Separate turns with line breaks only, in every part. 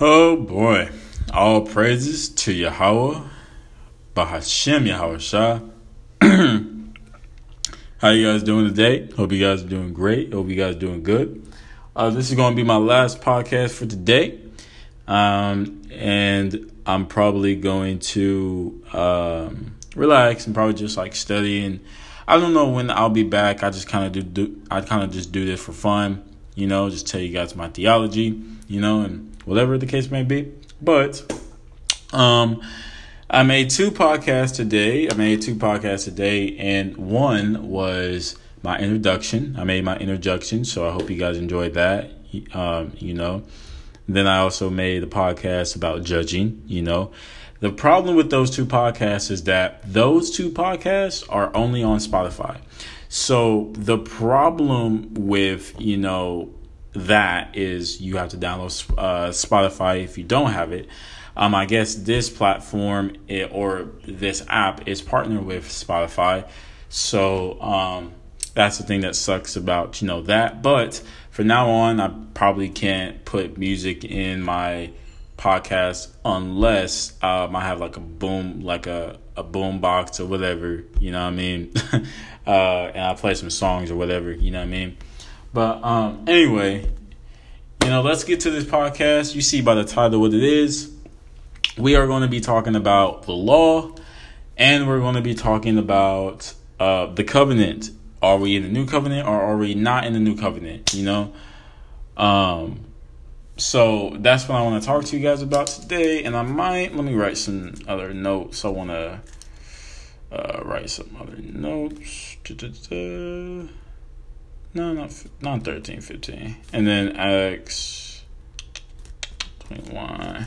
Oh boy. All praises to Yahweh, Bahashem Yahweh Shah. How you guys doing today? Hope you guys are doing great. Hope you guys are doing good. Uh, this is going to be my last podcast for today. Um, and I'm probably going to um, relax and probably just like study. And I don't know when I'll be back. I just kind of do, do I kind of just do this for fun, you know, just tell you guys my theology, you know, and whatever the case may be. But um, I made two podcasts today. I made two podcasts today, and one was my introduction. I made my introduction, so I hope you guys enjoyed that. Um, you know, then I also made a podcast about judging. You know, the problem with those two podcasts is that those two podcasts are only on Spotify. So the problem with you know that is you have to download uh, Spotify if you don't have it. Um, I guess this platform it, or this app is partnered with Spotify, so um, that's the thing that sucks about you know that. But for now on, I probably can't put music in my podcast unless um, I have like a boom, like a a boom box or whatever. You know what I mean? uh, and I play some songs or whatever. You know what I mean? But um, anyway, you know, let's get to this podcast. You see by the title what it is. We are going to be talking about the law, and we're going to be talking about uh, the covenant. Are we in the new covenant or are we not in the new covenant? You know, um, so that's what I want to talk to you guys about today. And I might let me write some other notes. I want to uh, write some other notes. Da-da-da. No, not not 13, 15. And then X 21.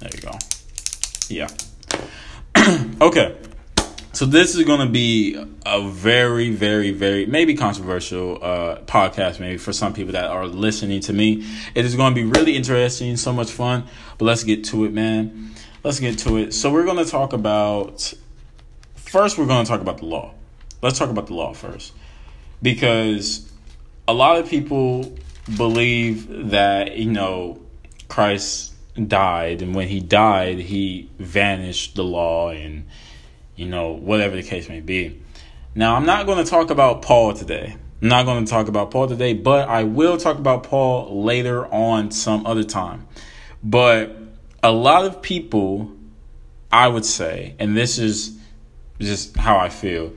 There you go. Yeah. okay. So this is going to be a very, very, very maybe controversial uh, podcast, maybe for some people that are listening to me. It is going to be really interesting, so much fun. But let's get to it, man. Let's get to it. So we're going to talk about first. We're going to talk about the law. Let's talk about the law first, because a lot of people believe that you know Christ died, and when he died, he vanished the law and you know, whatever the case may be. Now, I'm not going to talk about Paul today. I'm not going to talk about Paul today, but I will talk about Paul later on some other time. But a lot of people, I would say, and this is just how I feel,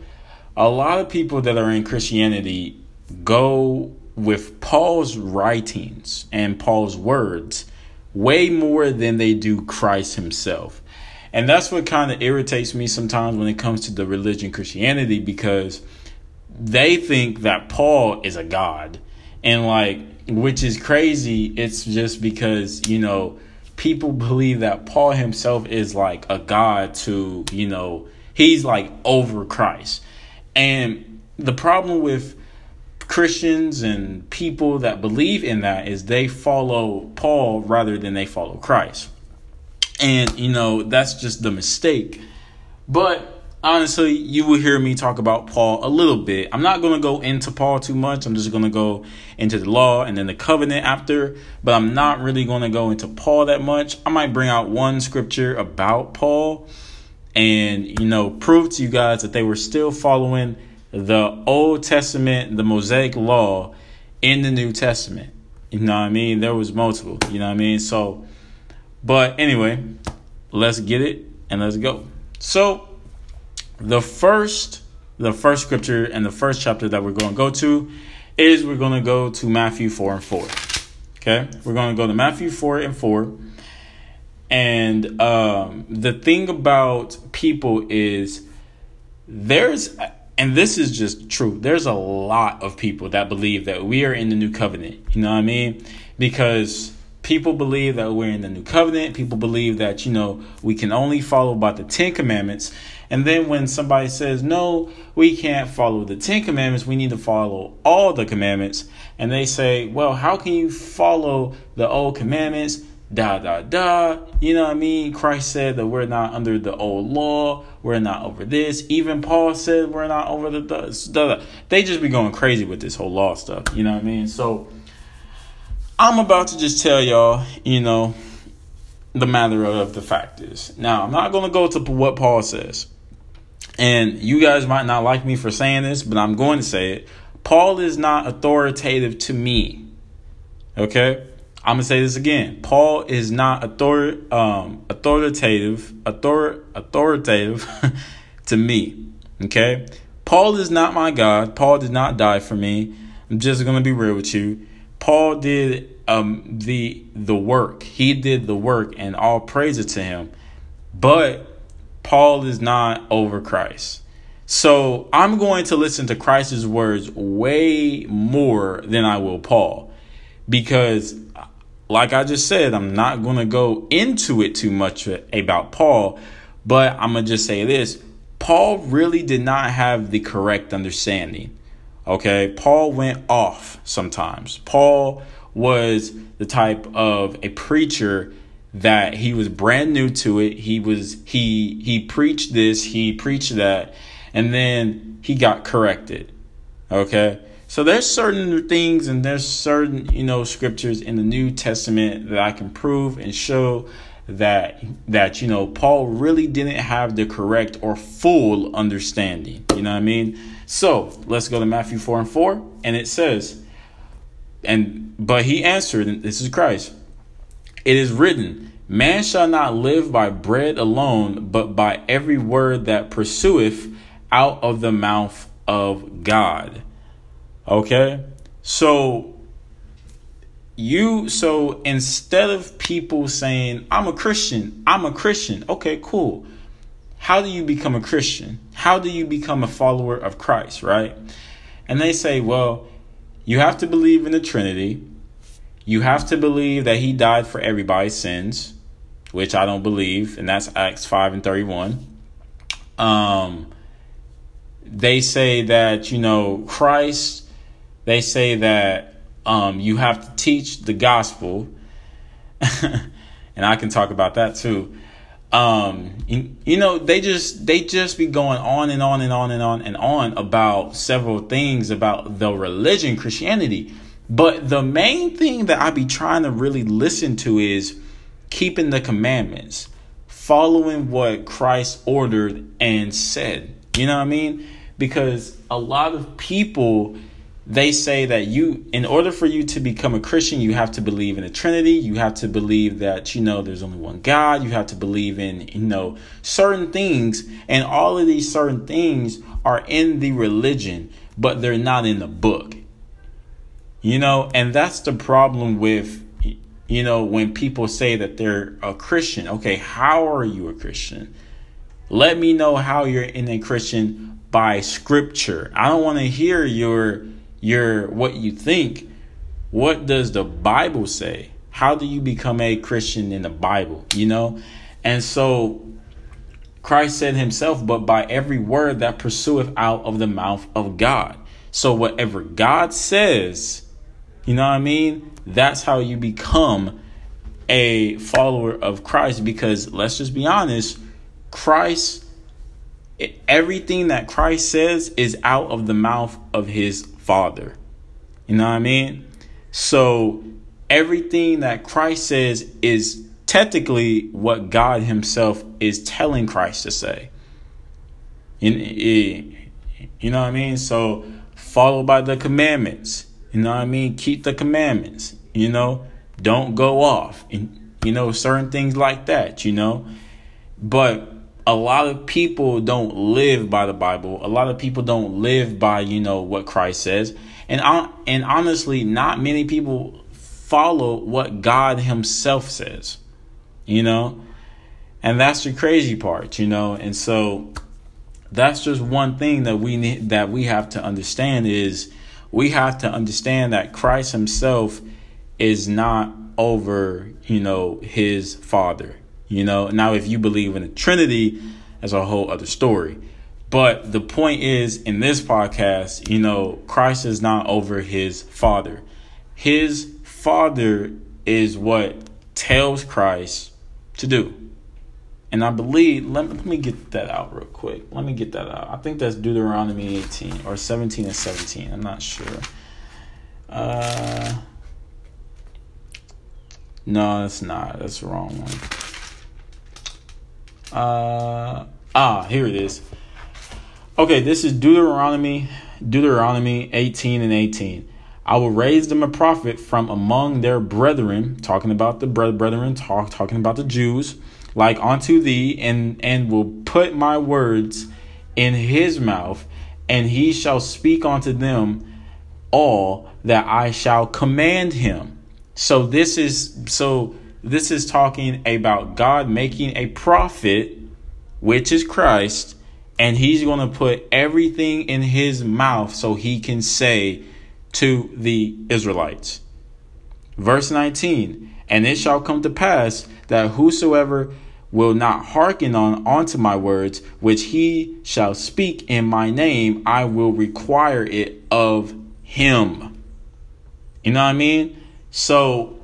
a lot of people that are in Christianity go with Paul's writings and Paul's words way more than they do Christ himself. And that's what kind of irritates me sometimes when it comes to the religion Christianity because they think that Paul is a god. And like which is crazy, it's just because, you know, people believe that Paul himself is like a god to, you know, he's like over Christ. And the problem with Christians and people that believe in that is they follow Paul rather than they follow Christ. And, you know, that's just the mistake. But honestly, you will hear me talk about Paul a little bit. I'm not going to go into Paul too much. I'm just going to go into the law and then the covenant after. But I'm not really going to go into Paul that much. I might bring out one scripture about Paul and, you know, prove to you guys that they were still following the Old Testament, the Mosaic law in the New Testament. You know what I mean? There was multiple, you know what I mean? So, but anyway, let's get it and let's go. So, the first the first scripture and the first chapter that we're going to go to is we're going to go to Matthew 4 and 4. Okay? We're going to go to Matthew 4 and 4. And um, the thing about people is there's and this is just true. There's a lot of people that believe that we are in the new covenant. You know what I mean? Because people believe that we're in the new covenant. People believe that, you know, we can only follow by the Ten Commandments. And then when somebody says, no, we can't follow the Ten Commandments, we need to follow all the commandments. And they say, well, how can you follow the old commandments? Da, da, da. You know what I mean? Christ said that we're not under the old law. We're not over this. Even Paul said we're not over the. Da, da. They just be going crazy with this whole law stuff. You know what I mean? So I'm about to just tell y'all, you know, the matter of the fact is. Now, I'm not to go to what Paul says. And you guys might not like me for saying this, but I'm going to say it. Paul is not authoritative to me. Okay? I'm to say this again. Paul is not author, um, authoritative author, authoritative to me. Okay? Paul is not my God. Paul did not die for me. I'm just to be real with you. Paul did um, the the work. He did the work, and all praise it to him. But Paul is not over Christ. So I'm going to listen to Christ's words way more than I will Paul, because, like I just said, I'm not going to go into it too much about Paul. But I'm gonna just say this: Paul really did not have the correct understanding. Okay, Paul went off sometimes. Paul was the type of a preacher that he was brand new to it. He was he he preached this, he preached that, and then he got corrected. Okay? So there's certain things and there's certain, you know, scriptures in the New Testament that I can prove and show that that you know Paul really didn't have the correct or full understanding. You know what I mean? So let's go to Matthew 4 and 4, and it says, and but he answered, and this is Christ. It is written, Man shall not live by bread alone, but by every word that pursueth out of the mouth of God. Okay? So you so instead of people saying, I'm a Christian, I'm a Christian, okay, cool. How do you become a Christian? How do you become a follower of Christ, right? And they say, well, you have to believe in the Trinity. You have to believe that he died for everybody's sins, which I don't believe, and that's Acts 5 and 31. Um, they say that, you know, Christ, they say that um, you have to teach the gospel. and I can talk about that too. Um you, know they just they just be going on and on and on and on and on about several things about the religion christianity. But the main thing that i be trying to really listen to is keeping the commandments following what christ ordered and said. You know what i mean? Because a lot of people they say that you in order for you to become a christian you have to believe in the trinity. You have to believe that you know there's only one god. You have to believe in you know certain things. And all of these certain things are in the religion but they're not in the book. You know and that's the problem with you know when people say that they're a christian. Okay how are you a christian? Let me know how you're in a christian by scripture. I don't want to hear your your what you think. What does the Bible say? How do you become a Christian in the Bible? You know? And so Christ said himself, but by every word that pursueth out of the mouth of God. So whatever God says, you know what I mean? That's how you become a follower of Christ because let's just be honest, Christ everything that Christ says is out of the mouth of his Father. You know what I mean? So everything that Christ says is technically what God Himself is telling Christ to say. You, know what I mean? So follow by the commandments. You know what I mean? Keep the commandments. You know, don't go off. And, you know, certain things like that, you know. But a lot of people don't live by the Bible. A lot of people don't live by, you know, what Christ says. And and honestly, not many people follow what God himself says. You know? And that's the crazy part, you know? And so that's just one thing that we need that we have to understand is we have to understand that Christ himself is not over, you know, his father. You know, now if you believe in the Trinity, that's a whole other story. But the point is, in this podcast, you know, Christ is not over his father. His father is what tells Christ to do. And I believe, let me, let me get that out real quick. Let me get that out. I think that's Deuteronomy 18 or 17 and 17. I'm not sure. Uh, No, that's not. That's the wrong one. Uh ah, here it is. Okay, this is Deuteronomy Deuteronomy 18 and 18. I will raise them a prophet from among their brethren, talking about the brethren, talk, talking about the Jews, like unto thee, and, and will put my words in his mouth, and he shall speak unto them all that I shall command him. So this is so this is talking about God making a prophet, which is Christ, and he's going to put everything in his mouth so he can say to the Israelites. Verse 19, and it shall come to pass that whosoever will not hearken on unto my words, which he shall speak in my name, I will require it of him. You know what I mean? So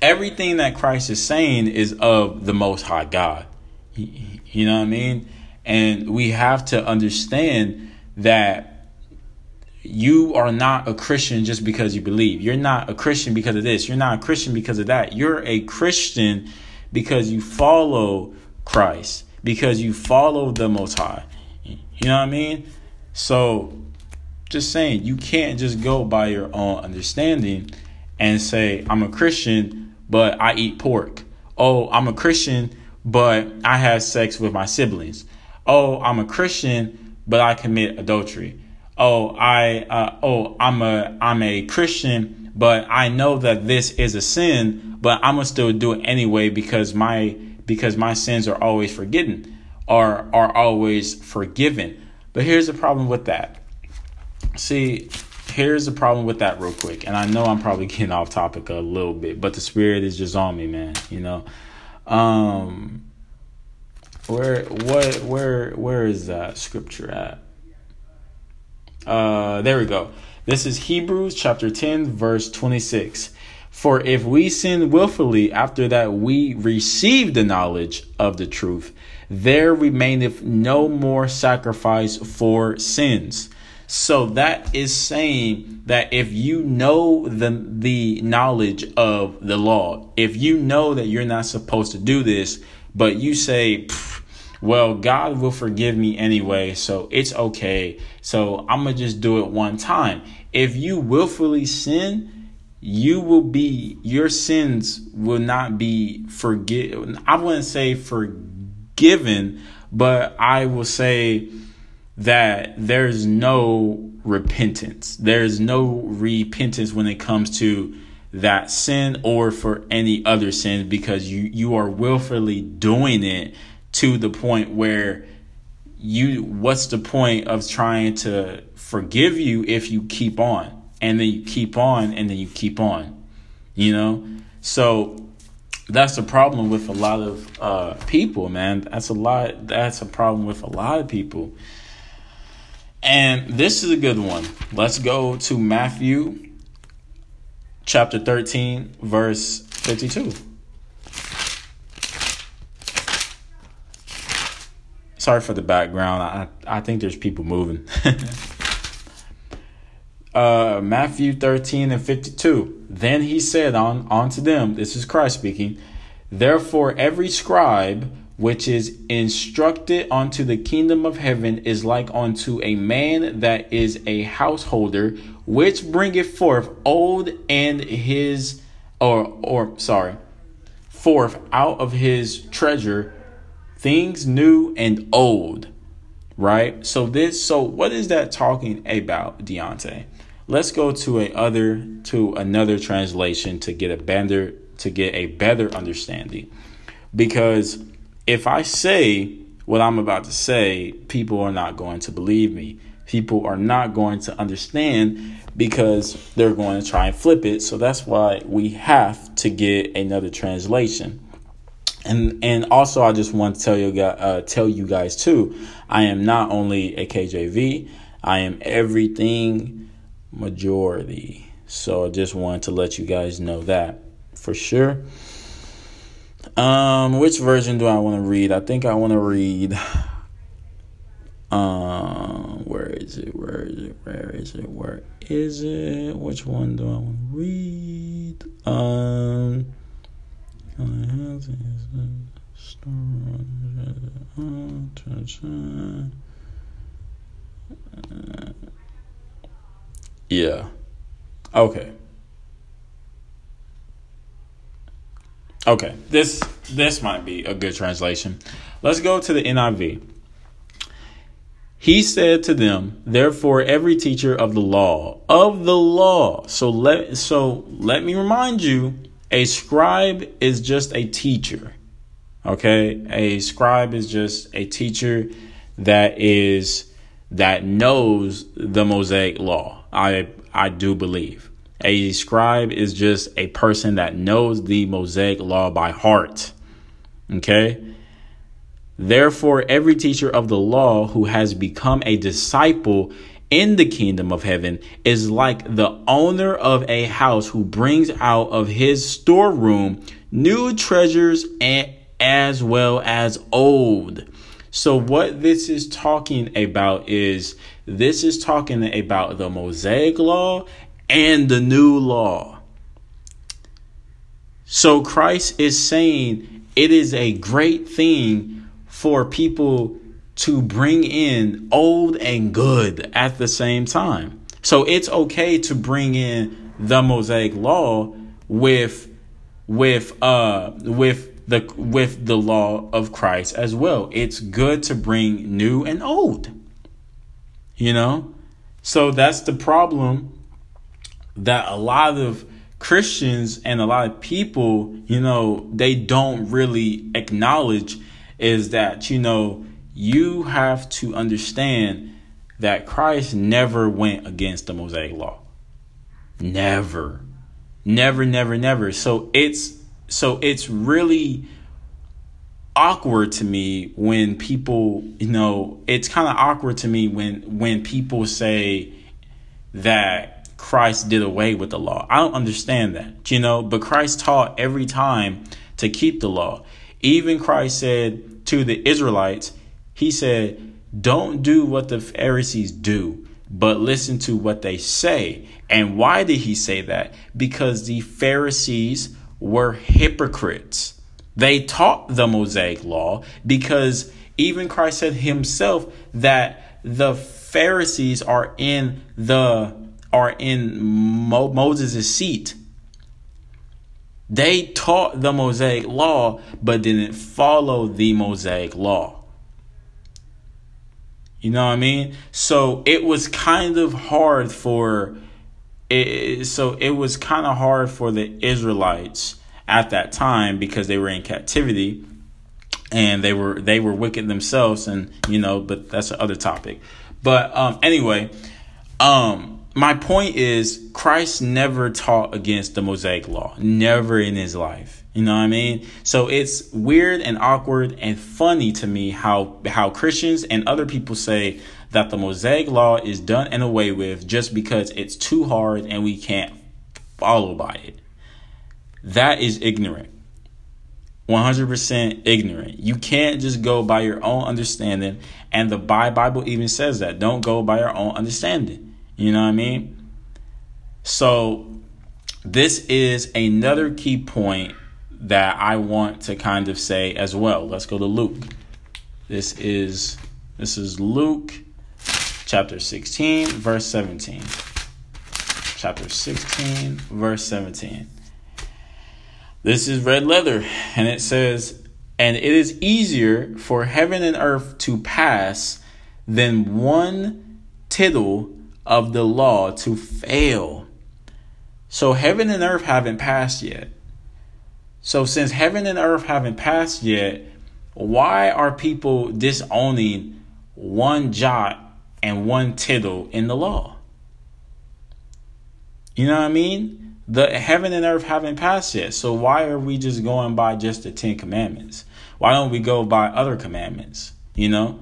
everything that Christ is saying is of the most high God. You know what I mean? And we have to understand that you are not a Christian just because you believe. You're not a Christian because of this. You're not a Christian because of that. You're a Christian because you follow Christ, because you follow the Most High. You know what I mean? So, just saying, you can't just go by your own understanding and say, I'm a Christian, but I eat pork. Oh, I'm a Christian, but I have sex with my siblings. Oh, I'm a Christian, but I commit adultery. Oh, I uh, oh, I'm a I'm a Christian, but I know that this is a sin, but I'm gonna still do it anyway because my because my sins are always forgiven are are always forgiven. But here's the problem with that. See, here's the problem with that real quick. And I know I'm probably getting off topic a little bit, but the spirit is just on me, man, you know. Um where what where where is that scripture at? Uh there we go. This is Hebrews chapter 10 verse 26. For if we sin willfully after that we receive the knowledge of the truth, there remaineth no more sacrifice for sins. So that is saying that if you know the the knowledge of the law, if you know that you're not supposed to do this, but you say, well, God will forgive me anyway, so it's okay. So I'm gonna just do it one time. If you willfully sin, you will be your sins will not be forgiven. I wouldn't say forgiven, but I will say that there's no repentance. There's no repentance when it comes to that sin or for any other sin because you you are willfully doing it to the point where you what's the point of trying to forgive you if you keep on? And then you keep on and then you keep on you know? So that's the problem with a lot of uh, people man. That's a lot that's a problem with a lot of people and this is a good one. Let's go to matthew chapter 13 verse 52 sorry for the background. I i think there's people moving. Uh, Matthew 13 and 52. Then he said on unto them, this is Christ speaking, Therefore every scribe which is instructed unto the kingdom of heaven is like unto a man that is a householder, which bringeth forth old and his or or sorry, forth out of his treasure things new and old. Right? So this so what is that talking about, Deonte? let's go to a other to another translation to get a better to get a better understanding because if i say what i'm about to say people are not going to believe me people are not going to understand because they're going to try and flip it so that's why we have to get another translation and and also i just want to tell you uh, tell you guys too i am not only a kjv i am everything majority. So I just wanted to let you guys know that for sure. Um, which version do I want to read? I think I want to read. Um, where is it? Where is it? Where is it? Where is it? Which one do I want to read? Um, Yeah. Okay. Okay. This this might be a good translation. Let's go to the NIV. He said to them, therefore every teacher of the law, of the law. So let so let me remind you, a scribe is just a teacher. Okay? A scribe is just a teacher that is that knows the Mosaic law. I I do believe. A scribe is just a person that knows the Mosaic law by heart. Okay? Therefore, every teacher of the law who has become a disciple in the kingdom of heaven is like the owner of a house who brings out of his storeroom new treasures and as well as old. So, what this is talking about is this is talking about the Mosaic law and the new law. So, Christ is saying it is a great thing for people to bring in old and good at the same time. So, it's okay to bring in the Mosaic law with with uh with the with the law of Christ as well. It's good to bring new and old. You know? So that's the problem that a lot of Christians and a lot of people, you know, they don't really acknowledge is that, you know, you have to understand that Christ never went against the Mosaic law. Never. Never, never, never. So it's so it's really awkward to me when people you know it's kind of awkward to me when when people say that Christ did away with the law. I don't understand that, you know, but Christ taught every time to keep the law. Even Christ said to the Israelites, he said, "Don't do what the Pharisees do, but listen to what they say." And why did he say that? Because the Pharisees were hypocrites. They taught the Mosaic law because even Christ said himself that the Pharisees are in the are in Mo- Moses' seat. They taught the Mosaic law but didn't follow the Mosaic law. You know what I mean? So it was kind of hard for it, so it was kind of hard for the Israelites at that time because they were in captivity and they were they were wicked themselves and you know but that's another topic but um anyway um my point is Christ never taught against the Mosaic law never in his life you know what I mean so it's weird and awkward and funny to me how how Christians and other people say that the Mosaic law is done and away with just because it's too hard and we can't follow by it. That is ignorant. 100% ignorant. You can't just go by your own understanding. And the Bible even says that. Don't go by your own understanding. You know what I mean? So, this is another key point that I want to kind of say as well. Let's go to Luke. This is this is Luke chapter 16, verse 17. Chapter 16, verse 17. This is red letter, and it says, And it is easier for heaven and earth to pass than one tittle of the law to fail. So heaven and earth haven't passed yet. So since heaven and earth haven't passed yet, why are people disowning one jot and one tittle in the law. You know what I mean? The heaven and earth haven't passed yet. So why are we just going by just the 10 commandments? Why don't we go by other commandments? You know?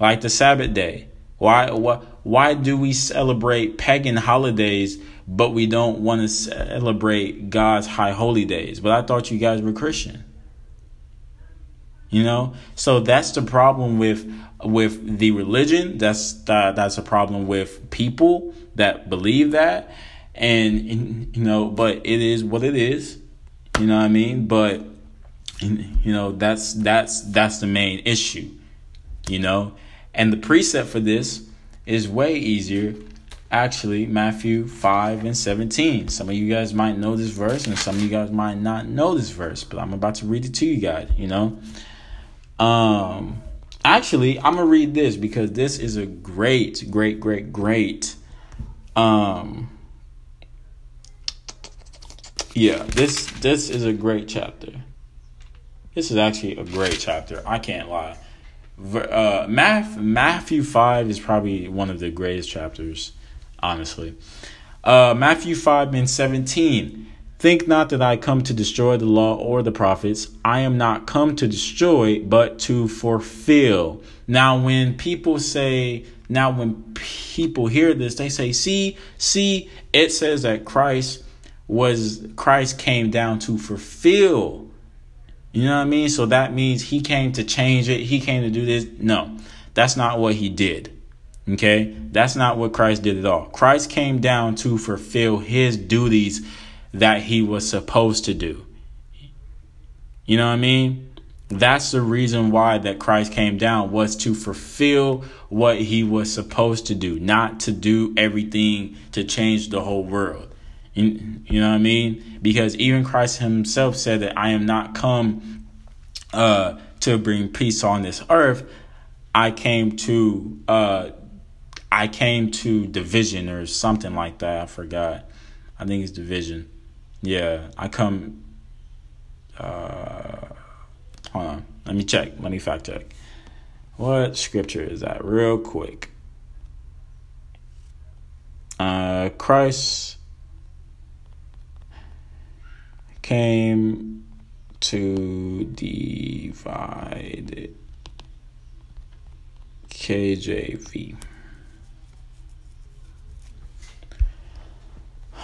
Like the Sabbath day. Why why why do we celebrate pagan holidays but we don't want to celebrate God's high holy days? But I thought you guys were Christian. You know? So that's the problem with with the religion. That's uh, that's a problem with people that believe that, and you know, but it is what it is. You know what I mean? But you know, that's that's that's the main issue. You know, and the precept for this is way easier. Actually, Matthew 5 and 17. Some of you guys might know this verse, and some of you guys might not know this verse, but I'm about to read it to you guys, you know. Um actually, I'm gonna read this because this is a great, great, great, great um yeah, this this is a great chapter. This is actually a great chapter. I can't lie. Uh, Math, Matthew 5 is probably one of the greatest chapters, honestly. Uh, Matthew 5 and 17. Think not that I come to destroy the law or the prophets. I am not come to destroy, but to fulfill. Now, when people say, now when people hear this, they say, see, see, it says that Christ was, Christ came down to fulfill you know what I mean? So that means he came to change it. He came to do this. No, that's not what he did. Okay? That's not what Christ did at all. Christ came down to fulfill his duties that he was supposed to do. You know what I mean? That's the reason why that Christ came down was to fulfill what he was supposed to do, not to do everything to change the whole world. You, you know what I mean? Because even Christ himself said that I am not come uh, to bring peace on this earth. I came to uh, I came to division or something like that. I forgot. I think it's division. Yeah, I come. Uh, hold on. Let me check. Let me fact check. What scripture is that? Real quick. Uh, Christ came to divide KJV.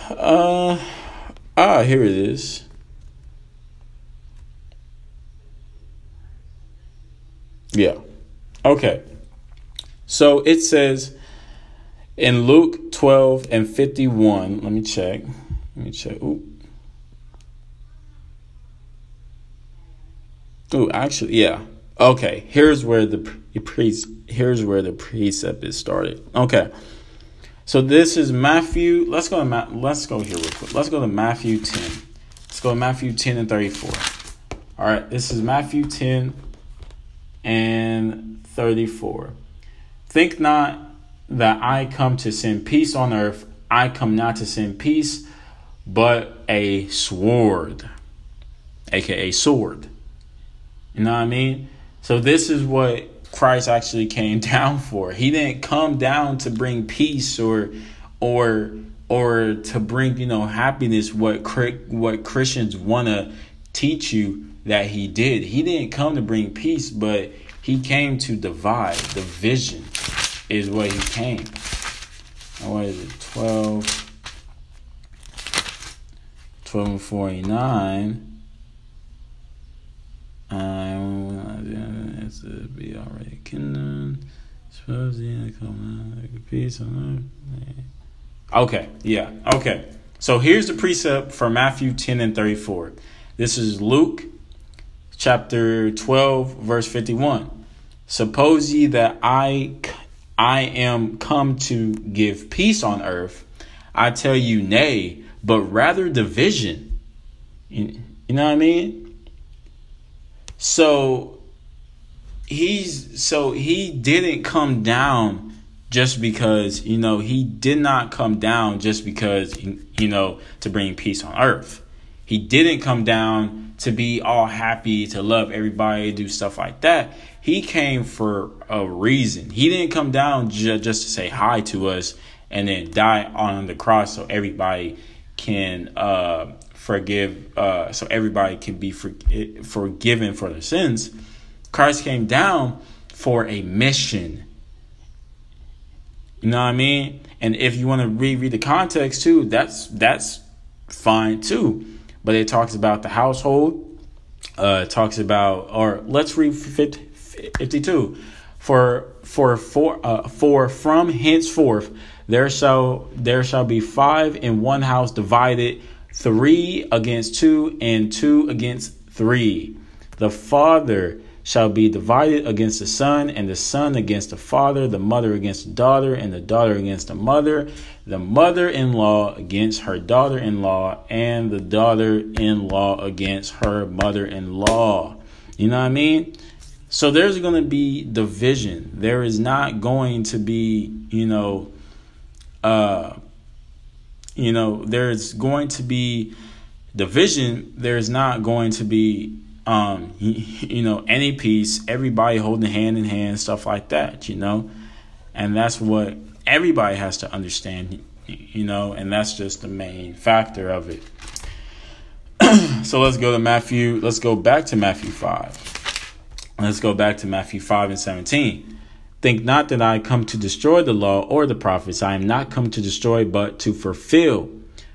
Uh, ah, here it is. Yeah. Okay. So it says in Luke 12 and 51, let me check. Let me check. Ooh. Actually, yeah. Okay, here's where the pre here's where the precept is started. Okay, so this is Matthew. Let's go to Ma- let's go here real quick. Let's go to Matthew ten. Let's go to Matthew ten and thirty four. All right, this is Matthew ten and thirty four. Think not that I come to send peace on earth. I come not to send peace, but a sword, aka sword. You know what I mean? So this is what Christ actually came down for. He didn't come down to bring peace or or or to bring, you know, happiness what what Christians want to teach you that he did. He didn't come to bring peace, but he came to divide. Division is what he came. What is it? 12 12 and 49 I it's to be already kingdom. Suppose the peace on earth. Okay, yeah, okay. So here's the precept for Matthew 10 and 34. This is Luke chapter 12, verse 51. Suppose ye that I I am come to give peace on earth. I tell you, nay, but rather division. You, you know what I mean? So he's so he didn't come down just because you know he did not come down just because you know to bring peace on earth. He didn't come down to be all happy, to love everybody, do stuff like that. He came for a reason. He didn't come down ju- just to say hi to us and then die on the cross so everybody can uh, forgive, uh, so everybody can be for, forgiven for their sins. Christ came down for a mission. You know what I mean? And if you want to reread the context too, that's that's fine too. But it talks about the household. Uh, talks about, or let's read 52. For for for uh, for from henceforth there shall there shall be five in one house divided three against two, and two against three. The father shall be divided against the son, and the son against the father, the mother against the daughter, and the daughter against the mother, the mother in law against her daughter in law, and the daughter in law against her mother in law. You know what I mean? So there's going to be division. There is not going to be, you know, uh, you know, there's going to be division. There's not going to be, um, you know, any peace. Everybody holding hand in hand, stuff like that. You know, and that's what everybody has to understand. You know, and that's just the main factor of it. so let's go to Matthew. Let's go back to Matthew five. Let's go back to Matthew 5 and 17. Think not that I come to destroy the law or the prophets. I am not come to destroy, but to fulfill.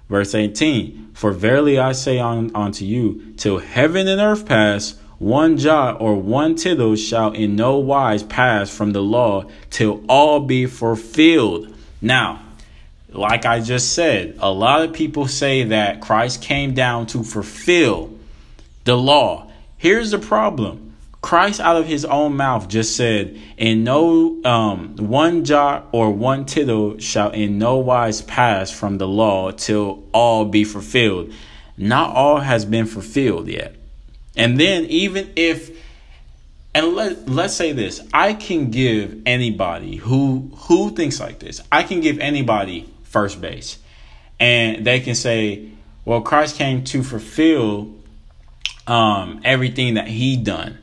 Verse 18 For verily I say on, unto you, till heaven and earth pass, one jot or one tittle shall in no wise pass from the law till all be fulfilled. Now, like I just said, a lot of people say that Christ came down to fulfill the law. Here's the problem Christ out of his own mouth just said, "In no um, one jot or one tittle shall in no wise pass from the law till all be fulfilled." Not all has been fulfilled yet. And then even if and let let's say this, I can give anybody who who thinks like this. I can give anybody first base. And they can say, "Well, Christ came to fulfill um, everything that he done."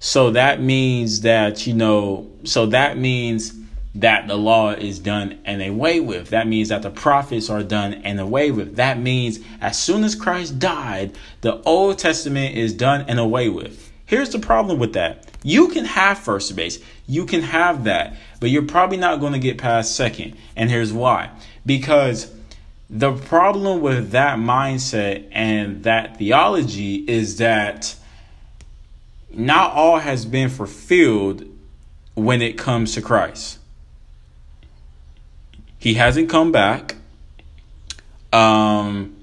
So that means that, you know, so that means that the law is done and away with. That means that the prophets are done and away with. That means as soon as Christ died, the Old Testament is done and away with. Here's the problem with that. You can have first base. You can have that, but you're probably not going to get past second. And here's why. Because the problem with that mindset and that theology is that not all has been fulfilled when it comes to Christ. He hasn't come back. Um,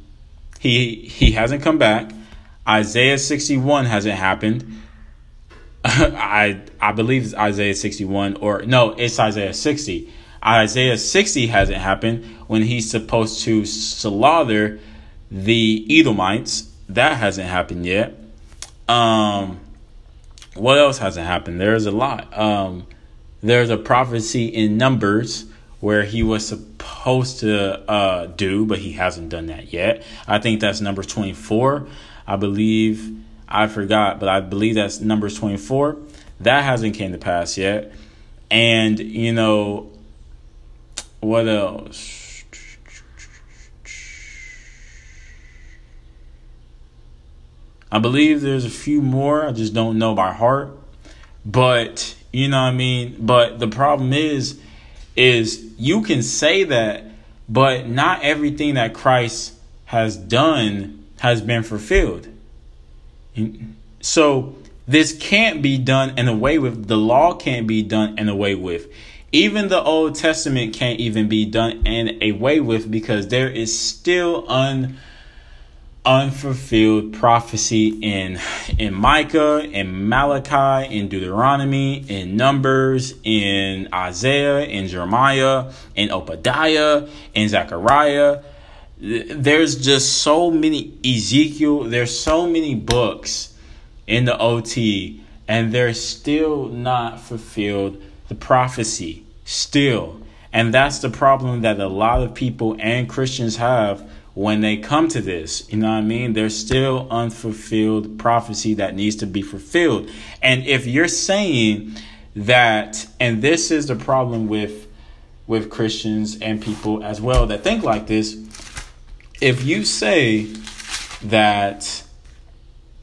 he he hasn't come back. Isaiah 61 hasn't happened. I I believe it's Isaiah 61 or no, it's Isaiah 60. Isaiah 60 hasn't happened when he's supposed to slaughter the Edomites. That hasn't happened yet. Um what else hasn't happened? There's a lot. Um, there's a prophecy in Numbers where he was supposed to uh, do, but he hasn't done that yet. I think that's Numbers 24. I believe, I forgot, but I believe that's Numbers 24. That hasn't came to pass yet. And, you know, what else? I believe there's a few more. I just don't know by heart. But, you know what I mean? But the problem is, is you can say that, but not everything that Christ has done has been fulfilled. So this can't be done and away with. The law can't be done and away with. Even the Old Testament can't even be done and away with because there is still un unfulfilled prophecy in in Micah, in Malachi, in Deuteronomy, in Numbers, in Isaiah, in Jeremiah, in Obadiah, in Zechariah. There's just so many Ezekiel, there's so many books in the OT and they're still not fulfilled the prophecy still. And that's the problem that a lot of people and Christians have when they come to this, you know what I mean? There's still unfulfilled prophecy that needs to be fulfilled. And if you're saying that, and this is the problem with with Christians and people as well that think like this, if you say that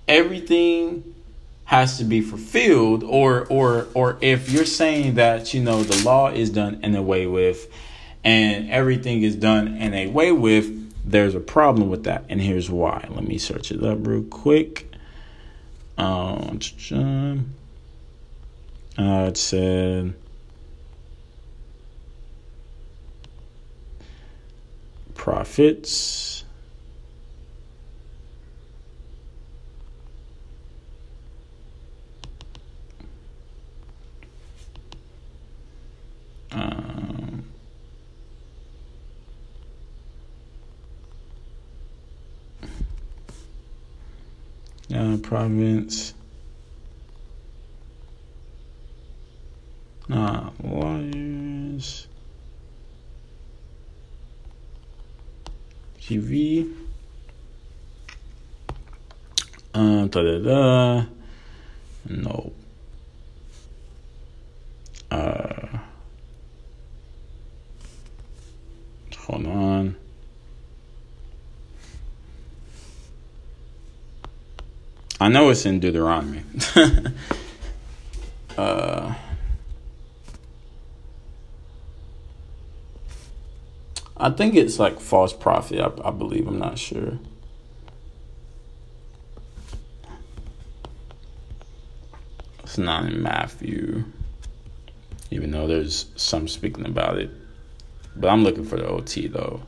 everything has to be fulfilled or or or if you're saying that you know the law is done in a way with and everything is done in a way with there's a problem with that, and here's why. Let me search it up real quick. Um, uh, it said. Prophets. Um, province. Uh, lawyers. TV. Uh, da da da. No. Uh, hold on. I know it's in Deuteronomy. uh, I think it's like false prophet. I, I believe. I'm not sure. It's not in Matthew, even though there's some speaking about it. But I'm looking for the OT though.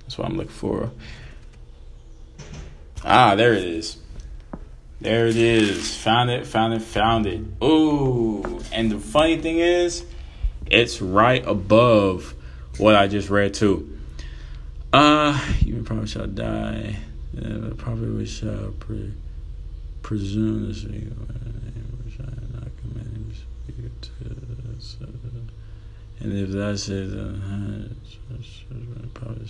That's what I'm looking for. Ah, there it is. There it is. Found it, found it, found it. Ooh. And the funny thing is, it's right above what I just read too. Uh, you probably shall die. Uh, probably we shall pre- presume this week. And if that says, uh, probably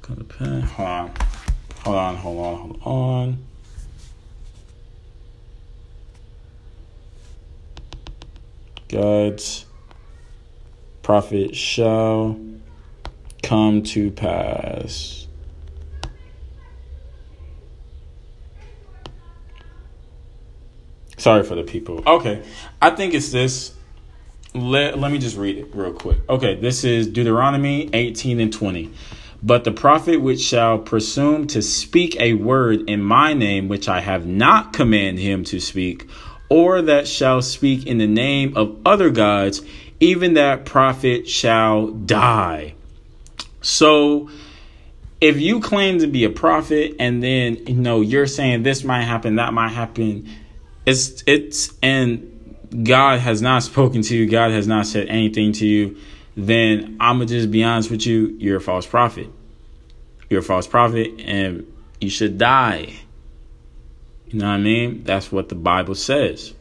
come to pass. Hold on. Hold on, hold on. God's prophet shall come to pass. Sorry for the people. Okay. I think it's this. Let, let me just read it real quick. Okay, this is Deuteronomy 18 and 20. But the prophet which shall presume to speak a word in my name which I have not commanded him to speak, or that shall speak in the name of other gods, even that prophet shall die. So if you claim to be a prophet and then you know you're saying this might happen, that might happen, it's it's and God has not spoken to you, God has not said anything to you, then I'm gonna just be honest with you, you're a false prophet. You're a false prophet and you should die. You know what I mean? That's what the Bible says.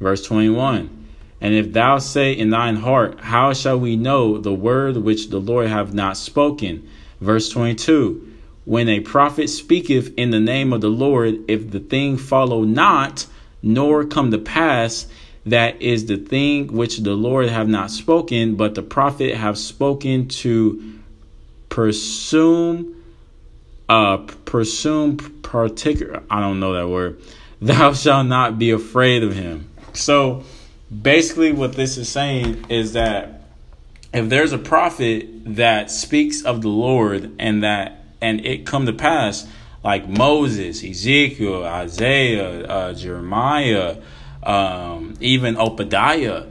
Verse 21. And if thou say in thine heart, How shall we know the word which the Lord hath not spoken? Verse 22. When a prophet speaketh in the name of the Lord, if the thing follow not, nor come to pass, that is the thing which the Lord have not spoken, but the prophet have spoken to presume, uh, presume particular. I don't know that word. Thou shalt not be afraid of him. So basically, what this is saying is that if there's a prophet that speaks of the Lord and that and it come to pass, like Moses, Ezekiel, Isaiah, uh, Jeremiah um, even Obadiah,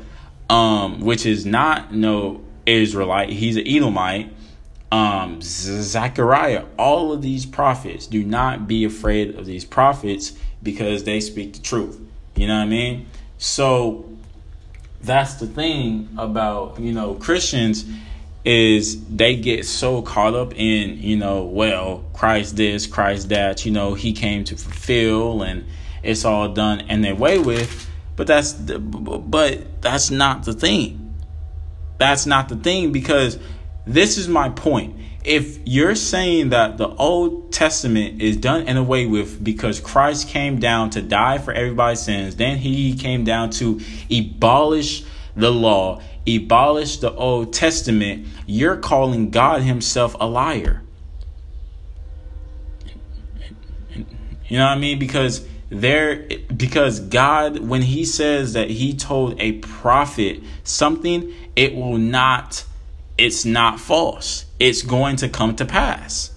um, which is not no Israelite, he's an Edomite. Um, Zechariah, all of these prophets, do not be afraid of these prophets because they speak the truth. You know what I mean? So that's the thing about you know Christians is they get so caught up in you know well Christ this Christ that you know he came to fulfill and it's all done and their way with. But that's the, but that's not the thing. That's not the thing because this is my point. If you're saying that the Old Testament is done and away with because Christ came down to die for everybody's sins, then he came down to abolish the law, abolish the Old Testament, you're calling God Himself a liar. You know what I mean? Because there because God when he says that he told a prophet something it will not it's not false it's going to come to pass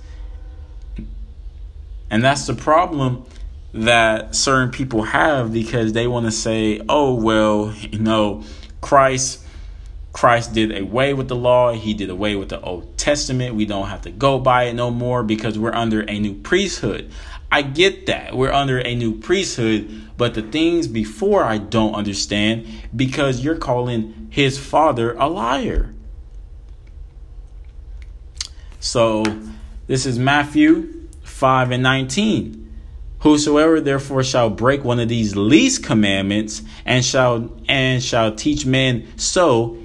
and that's the problem that certain people have because they want to say oh well you know Christ Christ did away with the law. He did away with the Old Testament. We don't have to go by it no more because we're under a new priesthood. I get that. We're under a new priesthood, but the things before I don't understand because you're calling his father a liar. So, this is Matthew 5 and 19. Whosoever therefore shall break one of these least commandments and shall and shall teach men so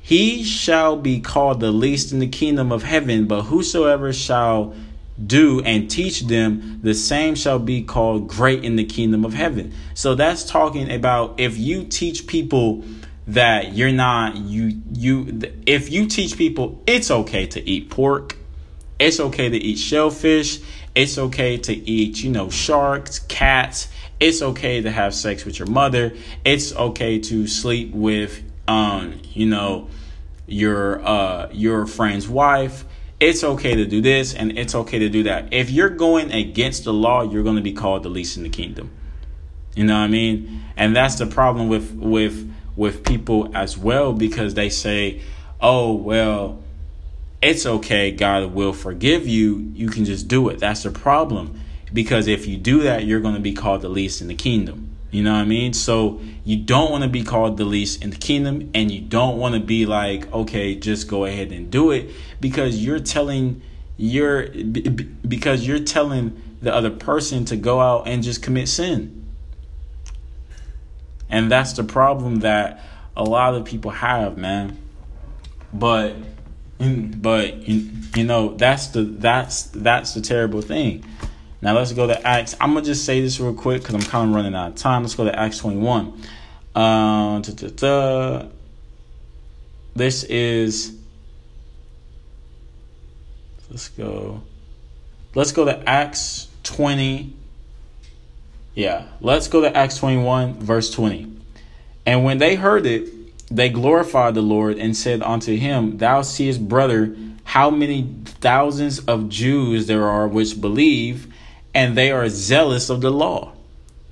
he shall be called the least in the kingdom of heaven, but whosoever shall do and teach them, the same shall be called great in the kingdom of heaven. So that's talking about if you teach people that you're not you you if you teach people it's okay to eat pork, it's okay to eat shellfish, it's okay to eat, you know, sharks, cats, it's okay to have sex with your mother, it's okay to sleep with um, you know, your uh your friend's wife it's okay to do this and it's okay to do that. If you're going against the law, you're going to be called the least in the kingdom. You know what I mean? And that's the problem with with with people as well because they say, "Oh, well, it's okay. God will forgive you. You can just do it." That's the problem because if you do that, you're going to be called the least in the kingdom. You know what I mean? So you don't want to be called the least in the kingdom, and you don't want to be like, okay, just go ahead and do it because you're telling you're because you're telling the other person to go out and just commit sin. And that's the problem that a lot of people have, man. But but you know, that's the that's that's the terrible thing now let's go to Acts. I'm gonna just say this real quick because I'm kind of running out of time. Let's go to Acts 21. Uh, this is. Let's go. Let's go to Acts 20. Yeah, let's go to Acts 21, verse 20. And when they heard it, they glorified the Lord and said unto him, Thou seest, brother, how many thousands of Jews there are which believe and they are zealous of the law.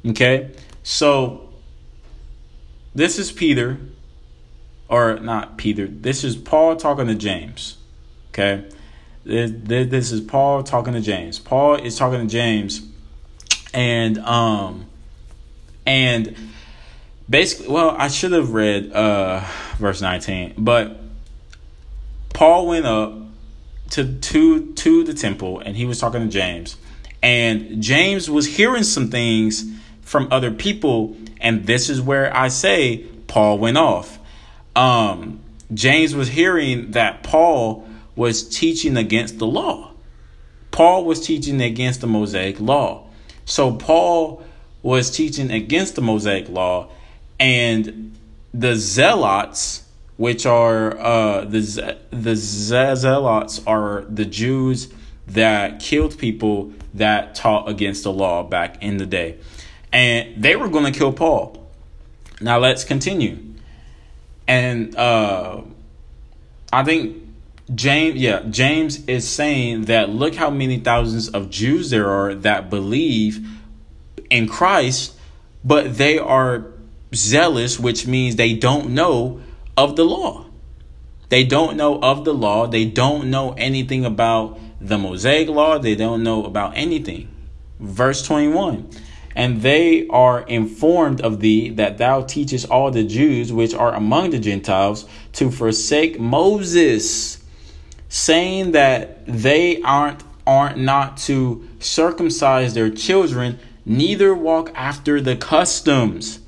Okay? So this is Peter, or not Peter, this is Paul talking to James. Okay? This is Paul talking to James. Paul is talking to James, and um, and basically, well, I should have read uh verse nineteen, but Paul went up to to to the temple, and he was talking to James, and James was hearing some things from other people. And this is where I say Paul went off. Um, James was hearing that Paul was teaching against the law. Paul was teaching against the Mosaic law. So Paul was teaching against the Mosaic law, and the zealots, which are uh, the the zealots, are the Jews that killed people that taught against the law back in the day. And they were going to kill Paul. Now let's continue. And uh, I think James, yeah, James is saying that look how many thousands of Jews there are that believe in Christ, but they are zealous, which means they don't know of the law. They don't know of the law. They don't know anything about the Mosaic law, they don't know about anything. Verse 21 And they are informed of thee that thou teachest all the Jews which are among the Gentiles to forsake Moses, saying that they aren't aren't not to circumcise their children, neither walk after the customs.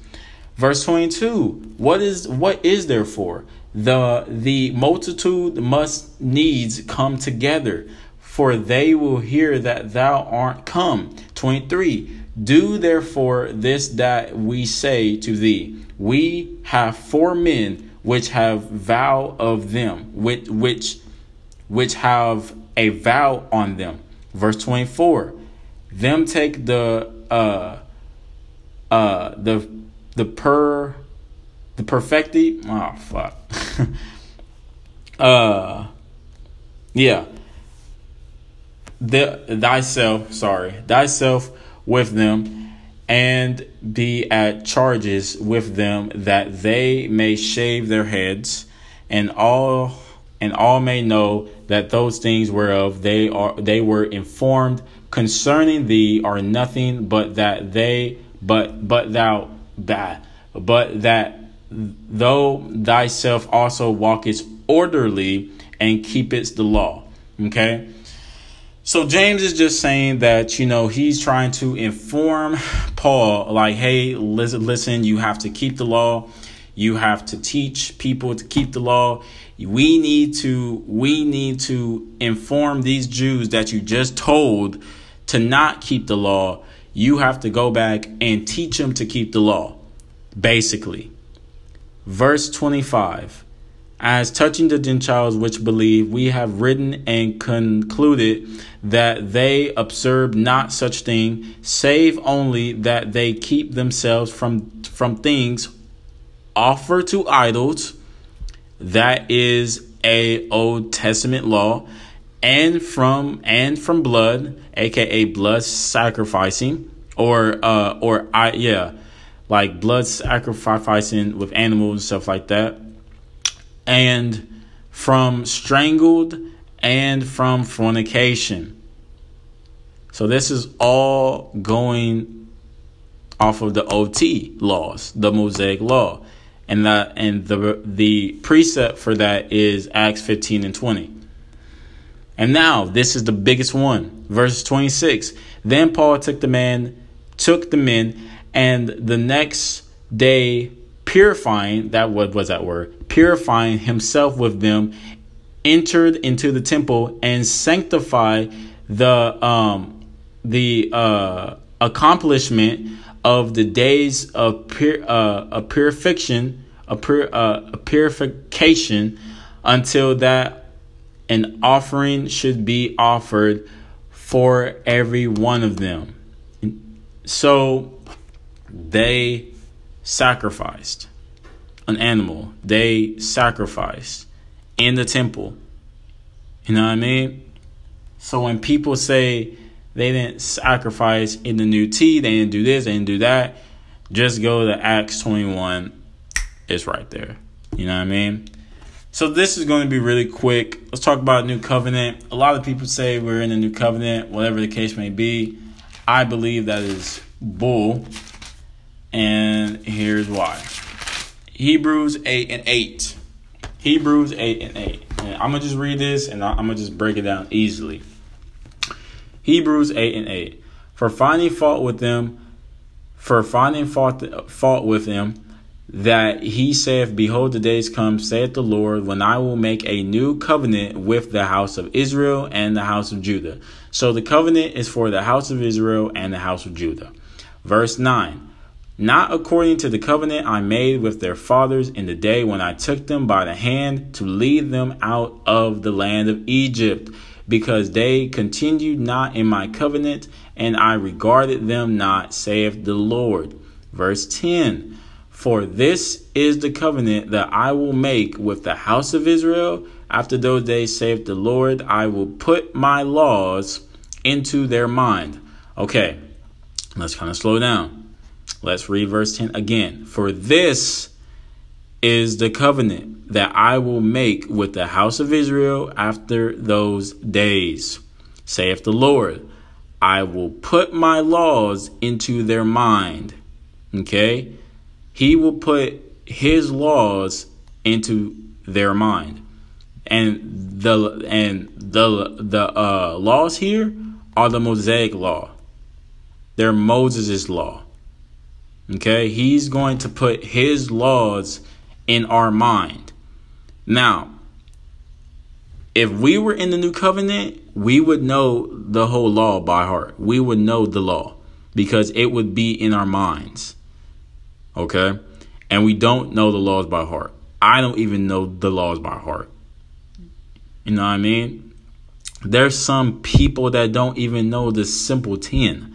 Verse 22 What is what is therefore? The the multitude must needs come together for they will hear that thou art come. 23. Do therefore this that we say to thee. We have four men which have vow of them, which which which have a vow on them. Verse 24. Them take the uh uh the the per the perfecti oh fuck uh yeah the, thyself, sorry, thyself with them, and be at charges with them that they may shave their heads, and all and all may know that those things whereof they are they were informed concerning thee are nothing but that they but but thou that but that though thyself also walkest orderly and keepest the law. Okay. So James is just saying that you know he's trying to inform Paul like hey listen you have to keep the law. You have to teach people to keep the law. We need to we need to inform these Jews that you just told to not keep the law. You have to go back and teach them to keep the law basically. Verse 25 as touching the Gentiles which believe, we have written and concluded that they observe not such thing, save only that they keep themselves from from things offered to idols. That is a Old Testament law, and from and from blood, aka blood sacrificing, or uh or I yeah, like blood sacrificing with animals and stuff like that and from strangled and from fornication. So this is all going off of the OT laws, the Mosaic law. And that and the the precept for that is Acts 15 and 20. And now this is the biggest one. Verse 26. Then Paul took the man, took the men, and the next day purifying that what was that word? Purifying himself with them entered into the temple and sanctified the um the uh accomplishment of the days of pur- uh, a purification a, pur- uh, a purification until that an offering should be offered for every one of them. So they sacrificed an animal. They sacrificed in the temple. You know what I mean? So when people say they didn't sacrifice in the new T, they didn't do this, they didn't do that, just go to Acts 21. It's right there. You know what I mean? So this is going to be really quick. Let's talk about new covenant. A lot of people say we're in a new covenant, whatever the case may be. I believe that is bull. And here's why. Hebrews 8 and 8. Hebrews 8 and 8. And I'm going to just read this and I'm going to just break it down easily. Hebrews 8 and 8. For finding fault with them, for finding fault, fault with them, that he saith, Behold, the days come, saith the Lord, when I will make a new covenant with the house of Israel and the house of Judah. So the covenant is for the house of Israel and the house of Judah. Verse 9 not according to the covenant I made with their fathers in the day when I took them by the hand to lead them out of the land of Egypt, because they continued not in my covenant, and I regarded them not, saith the Lord. Verse 10 For this is the covenant that I will make with the house of Israel after those days, saith the Lord, I will put my laws into their mind. Okay, let's kind of slow down. Let's read verse 10 again. For this is the covenant that I will make with the house of Israel after those days, saith the Lord. I will put my laws into their mind. Okay? He will put his laws into their mind. And the and the the uh, laws here are the Mosaic law. They're Moses' law. Okay, he's going to put his laws in our mind. Now, if we were in the new covenant, we would know the whole law by heart. We would know the law because it would be in our minds. Okay? And we don't know the laws by heart. I don't even know the laws by heart. You know what I mean? There's some people that don't even know the simple 10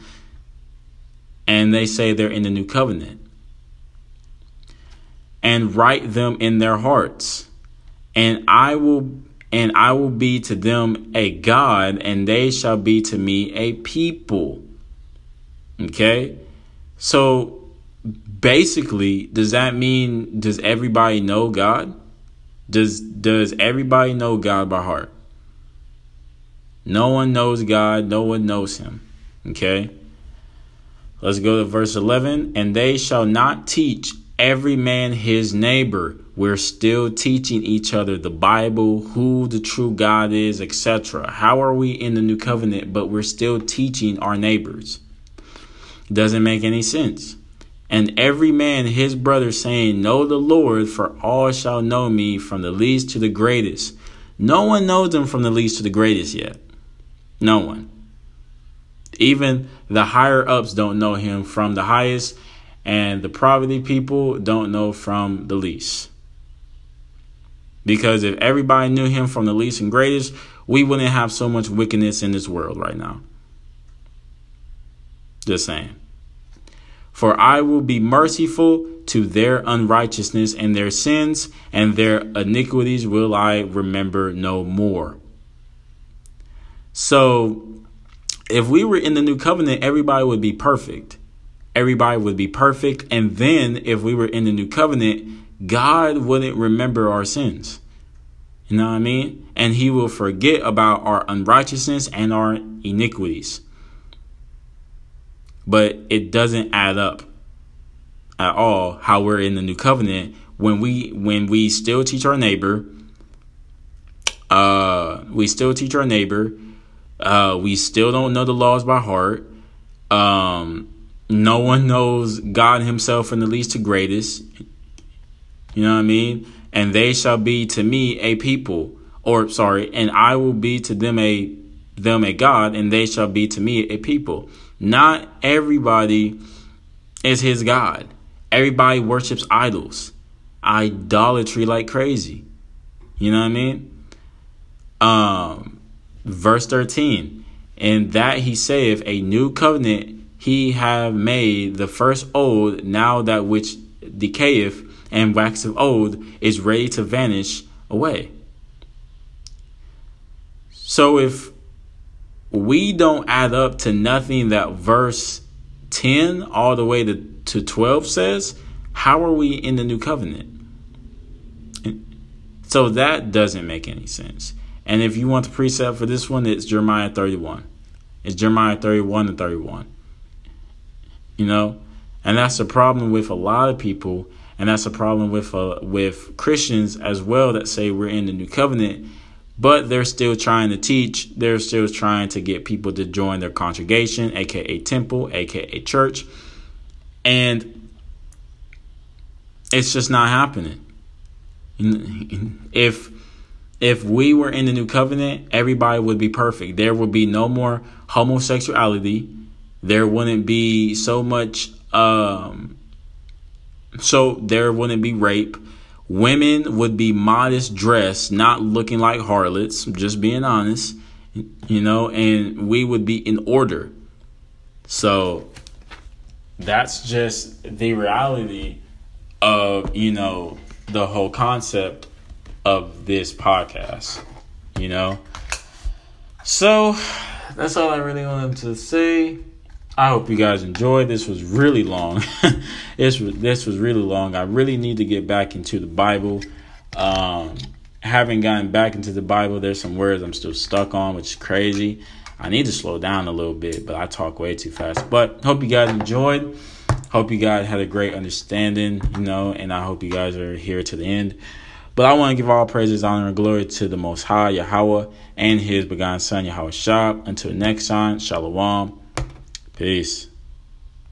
and they say they're in the new covenant. And write them in their hearts. And I will and I will be to them a God, and they shall be to me a people. Okay? So basically, does that mean does everybody know God? Does does everybody know God by heart? No one knows God, no one knows him. Okay? Let's go to verse 11. And they shall not teach every man his neighbor. We're still teaching each other the Bible, who the true God is, etc. How are we in the new covenant, but we're still teaching our neighbors? Doesn't make any sense. And every man his brother saying, Know the Lord, for all shall know me from the least to the greatest. No one knows him from the least to the greatest yet. No one. Even the higher ups don't know him from the highest, and the poverty people don't know from the least. Because if everybody knew him from the least and greatest, we wouldn't have so much wickedness in this world right now. Just saying. For I will be merciful to their unrighteousness and their sins, and their iniquities will I remember no more. So, if we were in the new covenant, everybody would be perfect. Everybody would be perfect. And then, if we were in the new covenant, God wouldn't remember our sins. You know what I mean? And He will forget about our unrighteousness and our iniquities but it doesn't add up at all how we're in the new covenant when we when we still teach our neighbor uh we still teach our neighbor uh we still don't know the laws by heart um no one knows God himself from the least to greatest you know what I mean and they shall be to me a people or sorry and I will be to them a them a God and they shall be to me a people not everybody is his God. Everybody worships idols, idolatry like crazy. You know what I mean? Um, verse 13. And that he saith, A new covenant he have made, the first old, now that which decayeth and waxeth old is ready to vanish away. So if we don't add up to nothing that verse 10 all the way to, to 12 says, how are we in the new covenant? So that doesn't make any sense. And if you want the precept for this one, it's Jeremiah 31. It's Jeremiah 31 and 31. You know? And that's the problem with a lot of people, and that's a problem with uh, with Christians as well that say we're in the new covenant but they're still trying to teach. They're still trying to get people to join their congregation, aka temple, aka church. And it's just not happening. If if we were in the new covenant, everybody would be perfect. There would be no more homosexuality. There wouldn't be so much um so there wouldn't be rape Women would be modest dressed, not looking like harlots, just being honest, you know, and we would be in order. So that's just the reality of, you know, the whole concept of this podcast, you know. So that's all I really wanted to say. I hope you guys enjoyed. This was really long. this this was really long. I really need to get back into the Bible. Um, gotten back into the Bible. There's some words I'm still stuck on, which is crazy. I need to slow down a little bit, but I talk way too fast. But hope you guys enjoyed. Hope you guys had a great understanding, you know, and I hope you guys are here to the end. But I want to give all praises, honor, and glory to the Most High, Yahweh, and His begotten Son, Yahweh Shah. Until next time, Shalom. Peace.